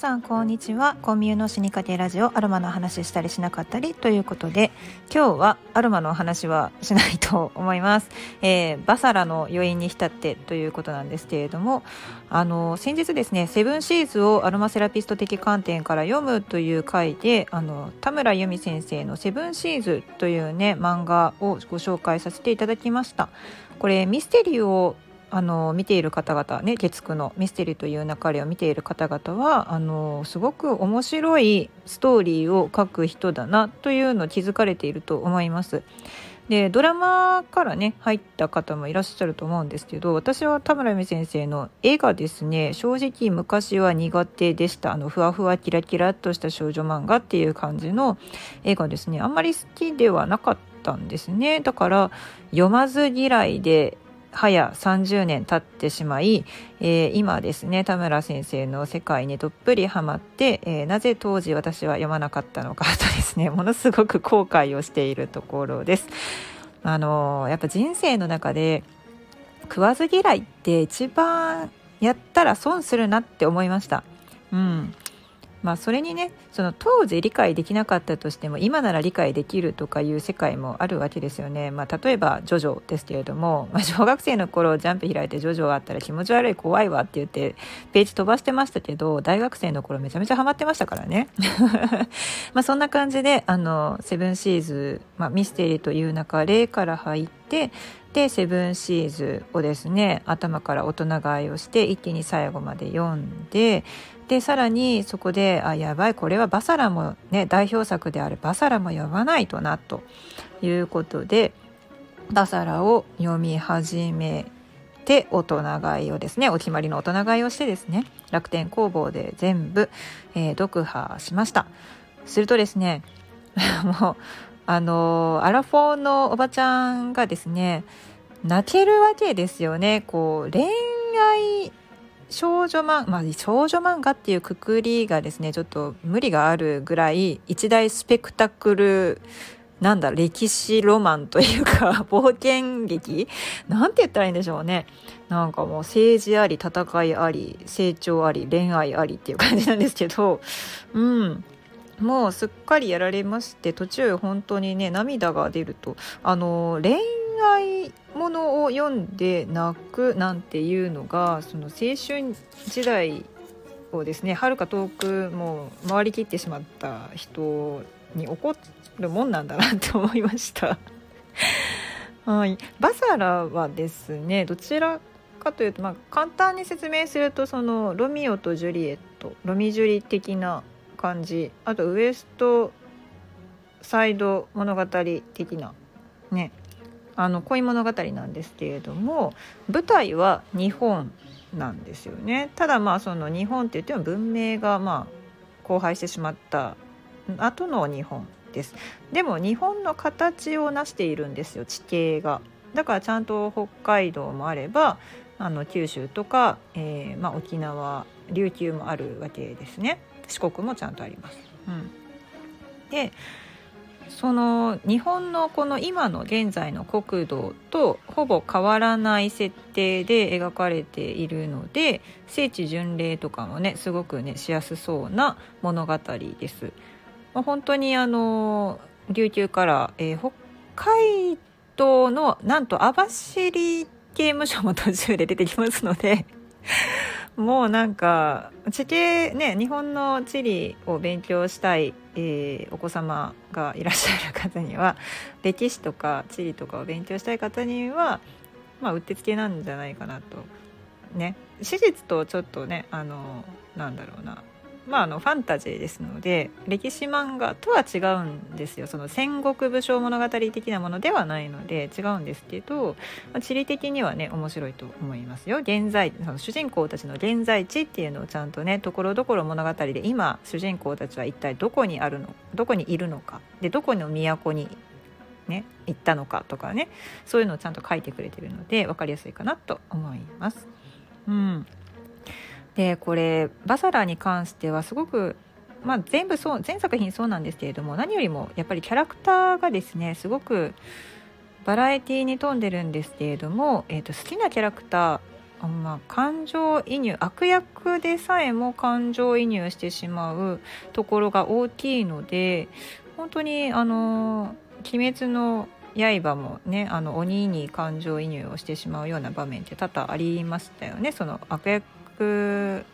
さんこんにちは。コンビューの死にかけラジオアロマの話したりしなかったりということで今日はアロマの話はしないと思います、えー、バサラの余韻に浸ってということなんですけれどもあの先日ですねセブンシーズをアロマセラピスト的観点から読むという回であの田村由美先生のセブンシーズというね漫画をご紹介させていただきました。これミステリーをあの見ている方々ね月9のミステリーという流れを見ている方々はあのすごく面白いストーリーを書く人だなというのを気づかれていると思います。でドラマからね入った方もいらっしゃると思うんですけど私は田村由美先生の絵がですね正直昔は苦手でしたあのふわふわキラキラっとした少女漫画っていう感じの絵がですねあんまり好きではなかったんですねだから読まず嫌いで早30年経ってしまい、えー、今ですね田村先生の世界にどっぷりハマって、えー、なぜ当時私は読まなかったのかとですね ものすごく後悔をしているところです。あのー、やっぱ人生の中で食わず嫌いって一番やったら損するなって思いました。うん、まあそれにねその当時理解できなかったとしても今なら理解できるとかいう世界もあるわけですよね。まあ、例えばジョジョですけれども、まあ、小学生の頃ジャンプ開いてジョジョあったら気持ち悪い怖いわって言ってページ飛ばしてましたけど大学生の頃めちゃめちゃハマってましたからね。まあそんな感じであのセブンシーズ、まあ、ミステリーという中例から入ってでセブンシーズをですね頭から大人買いをして一気に最後まで読んででさらにそこであやばいこれはバサラもね代表作であるバサラも読まないとなということでバサラを読み始めて大人買いをですねお決まりの大人買いをしてですね楽天工房で全部、えー、読破しました。するとですね もうあのアラフォーのおばちゃんがですね泣けるわけですよね。こう恋愛少女漫まあ、少女漫画っていうくくりがですねちょっと無理があるぐらい一大スペクタクルなんだ歴史ロマンというか冒険劇。なんて言ったらいいんでしょうね。なんかもう政治あり戦いあり成長あり恋愛ありっていう感じなんですけど。うん。もうすっかりやられまして途中本当にね涙が出ると。あの恋愛愛ものを読んで泣くなんていうのがその青春時代をですねはるか遠くもう回りきってしまった人に起こるもんなんだなって思いました。はい、バサラはですねどちらかというと、まあ、簡単に説明するとそのロミオとジュリエットロミジュリ的な感じ。あとウエストサイド物語的なね。あの恋物語なんですけれども舞台は日本なんですよね。ただまあその日本って言っても文明がまあ荒廃してしまった後の日本です。でも日本の形を成しているんですよ地形が。だからちゃんと北海道もあればあの九州とか、えー、まあ、沖縄琉球もあるわけですね。四国もちゃんとあります。うん、でその日本のこの今の現在の国土とほぼ変わらない設定で描かれているので聖地巡礼とかもねすごくねしやすそうな物語です。まあ、本当にあの琉球から、えー、北海道のなんと網走刑務所も途中で出てきますので もうなんか地形ね日本の地理を勉強したい、えー、お子様がいらっしゃる方には歴史とか地理とかを勉強したい方にはまあうってつけなんじゃないかなと。ね。史実とちょっとねあのなんだろうな。まあ、あのファンタジーですので歴史漫画とは違うんですよ。その戦国武将物語的なものではないので違うんですけど、まあ、地理的にはね面白いと思いますよ。現在その主人公たちの現在地っていうのをちゃんとねところどころ物語で今主人公たちは一体どこにあるのどこにいるのか。でどこの都にね行ったのかとかねそういうのをちゃんと書いてくれてるので分かりやすいかなと思います。うん。でこれバサラに関してはすごくまあ、全部そう全作品そうなんですけれども何よりもやっぱりキャラクターがですねすごくバラエティーに富んでるんですけれども、えーと、好きなキャラクターまあ、感情移入悪役でさえも感情移入してしまうところが大きいので本当にあの「鬼滅の刃」もねあの鬼に感情移入をしてしまうような場面って多々ありましたよね。その悪役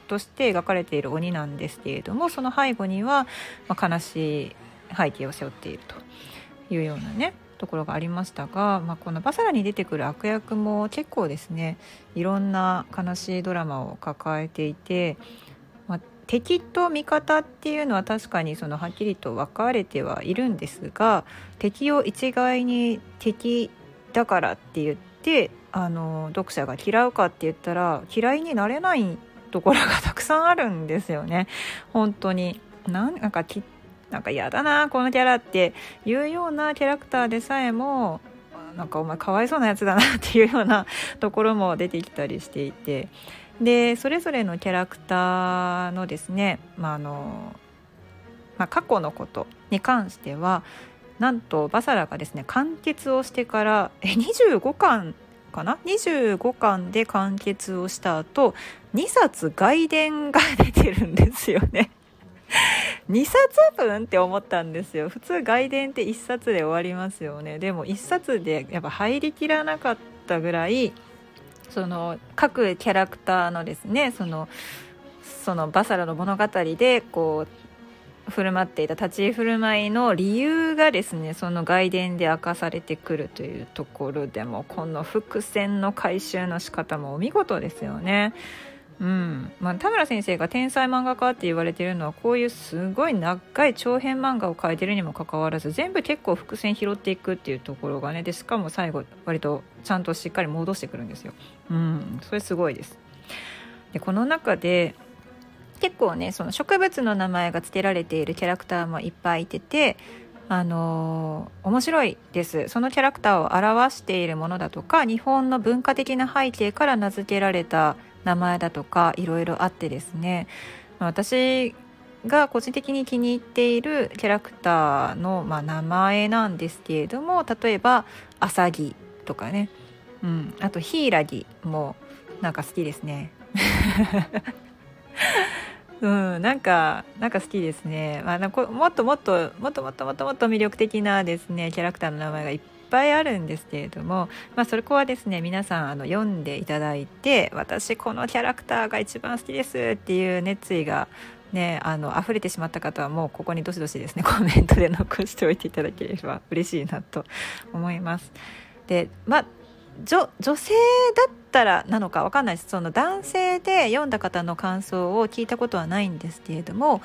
として描かれている鬼なんですけれどもその背後には、まあ、悲しい背景を背負っているというようなねところがありましたが、まあ、このバサラに出てくる悪役も結構ですねいろんな悲しいドラマを抱えていて、まあ、敵と味方っていうのは確かにそのはっきりと分かれてはいるんですが敵を一概に敵だからって言ってあの読者が嫌うかって言ったら嫌いになれないところがたくさんあるんですよね。本当に。なんかきなんか嫌だなこのキャラっていうようなキャラクターでさえもなんかお前かわいそうなやつだなっていうようなところも出てきたりしていて。でそれぞれのキャラクターのですね、まああのまあ、過去のことに関してはなんとバサラがですね完結をしてからえ25巻かな？25巻で完結をした後2冊外伝が出てるんですよね。2冊分って思ったんですよ。普通外伝って1冊で終わりますよね。でも1冊でやっぱ入りきらなかったぐらいその各キャラクターのですねそのそのバサラの物語でこう振る舞っていた立ち居振る舞いの理由がですねその外伝で明かされてくるというところでもこの伏線の回収の仕方もお見事ですよね。うんまあ、田村先生が天才漫画家って言われてるのはこういうすごい長い長編漫画を描いてるにもかかわらず全部結構伏線拾っていくっていうところがねでしかも最後割とちゃんとしっかり戻してくるんですよ。うん、それすごいです。でこの中で結構ねその植物の名前が付けられているキャラクターもいっぱいいててあのー、面白いです。そのキャラクターを表しているものだとか日本の文化的な背景から名付けられた名前だとかいろいろあってですね。私が個人的に気に入っているキャラクターの、まあ、名前なんですけれども例えば「アサギ」とかね、うん、あと「ヒイラギ」もなんか好きですね。うん、なんか、なんか好きですね。まあ、もっともっと、もっともっともっともっと魅力的なですね、キャラクターの名前がいっぱいあるんですけれども、まあ、そこはですね皆さんあの読んでいただいて私このキャラクターが一番好きですっていう熱意がね、あの溢れてしまった方はもうここにどしどしですね コメントで残しておいていただければ嬉しいなと思います。でまあ女女性だったらなのか分かんないです。その男性で読んだ方の感想を聞いたことはないんですけれども、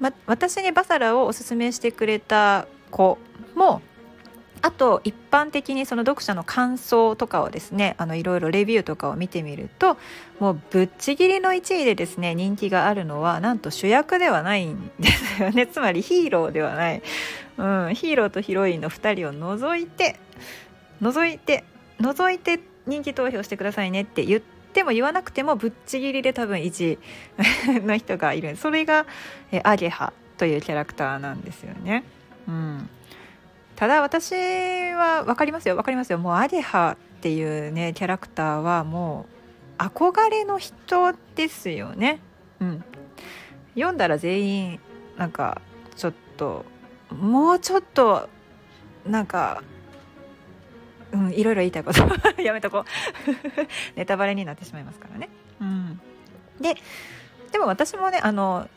ま、私にバサラをおすすめしてくれた子もあと一般的にその読者の感想とかをですねあのいろいろレビューとかを見てみるともうぶっちぎりの1位でですね人気があるのはなんと主役ではないんですよね。つまりヒーローではない、うん、ヒーローとヒロインの2人を除いて除いて除いて人気投票してくださいねって言っても言わなくてもぶっちぎりで多分1位 の人がいる。それがえアゲハというキャラクターなんですよね。うん。ただ私は分かりますよ。分かりますよ。もうアゲハっていうねキャラクターはもう憧れの人ですよね。うん。読んだら全員なんかちょっともうちょっとなんかうんいろいろ言いたいこと。やめとこう。ネタバレになってしまいますからね。うん。ででも私もねあの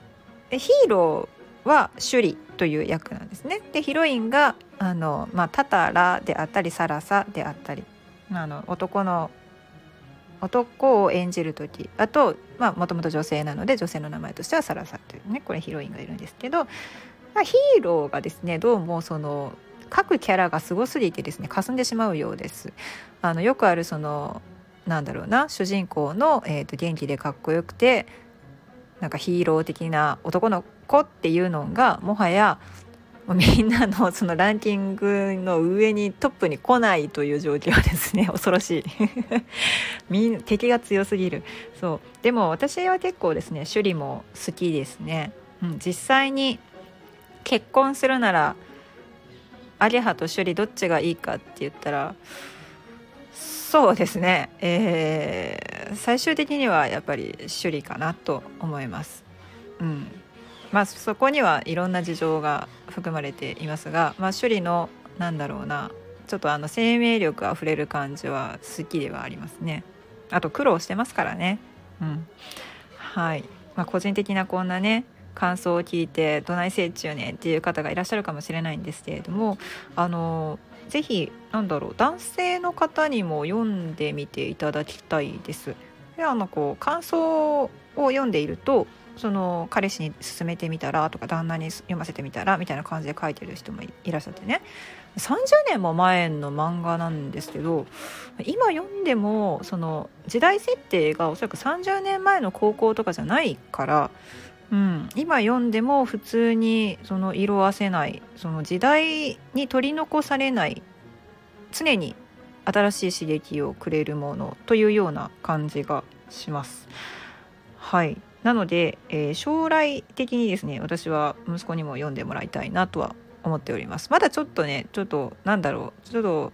ヒーローは首里という役なんですね。でヒロインがあの、まあ、タタラであったりサラサであったりあの男の男を演じる時あともともと女性なので女性の名前としてはサラサというねこれヒロインがいるんですけど、まあ、ヒーローがですねどうもその各キャラがすごすぎてですね霞んでしまうようです。あのよくあるそのなんだろうな主人公の、えーと元気でかっこよくてなんかヒーロー的な男の子っていうのがもはやみんなのそのランキングの上にトップに来ないという状況ですね。恐ろしい。みん敵が強すぎる。そう。でも私は結構ですね首里も好きですね、うん、実際に結婚するならアゲハと首里どっちがいいかって言ったらそうですね、えー、最終的にはやっぱり首里かなと思います。うんまあ、そこにはいろんな事情が含まれていますが、まあ、首里のなんだろうなちょっとあの生命力あふれる感じは好きではありますね。あと苦労してますからね。うん、はい、まあ、個人的なこんなね感想を聞いてどないせい中ねっていう方がいらっしゃるかもしれないんですけれどもあのぜひなんだろう男性の方にも読んでみていただきたいです。であのこう感想を読んでいるとその彼氏に勧めてみたらとか旦那に読ませてみたらみたいな感じで書いてる人もいらっしゃってね30年も前の漫画なんですけど今読んでもその時代設定がおそらく30年前の高校とかじゃないから、うん、今読んでも普通にその色あせないその時代に取り残されない常に新しい刺激をくれるものというような感じがします。はい。なので、えー、将来的にですね私は息子にも読んでもらいたいなとは思っております。まだちょっとねちょっとなんだろうちょっと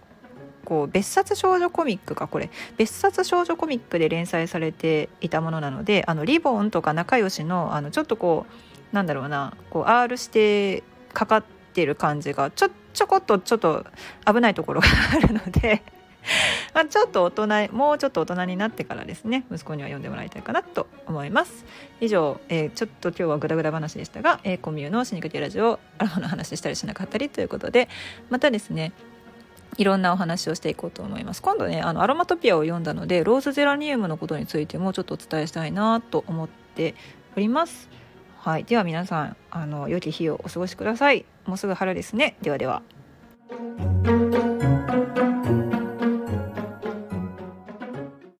こう別冊少女コミックかこれ。別冊少女コミックで連載されていたものなのであのリボンとか仲良しのあのちょっとこうなんだろうなこう R してかかってる感じがちょちょこっとちょっと危ないところがあるので まあ、ちょっと大人もうちょっと大人になってからですね息子には読んでもらいたいかなと思います。以上、えー、ちょっと今日はグダグダ話でしたが、えー、コミュの死にかけラジオアロハの話したりしなかったりということでまたですねいろんなお話をしていこうと思います。今度ねあのアロマトピアを読んだのでローズゼラニウムのことについてもちょっとお伝えしたいなと思っております。はい。では皆さんあの良き日をお過ごしください。もうすぐ春ですね。ではでは。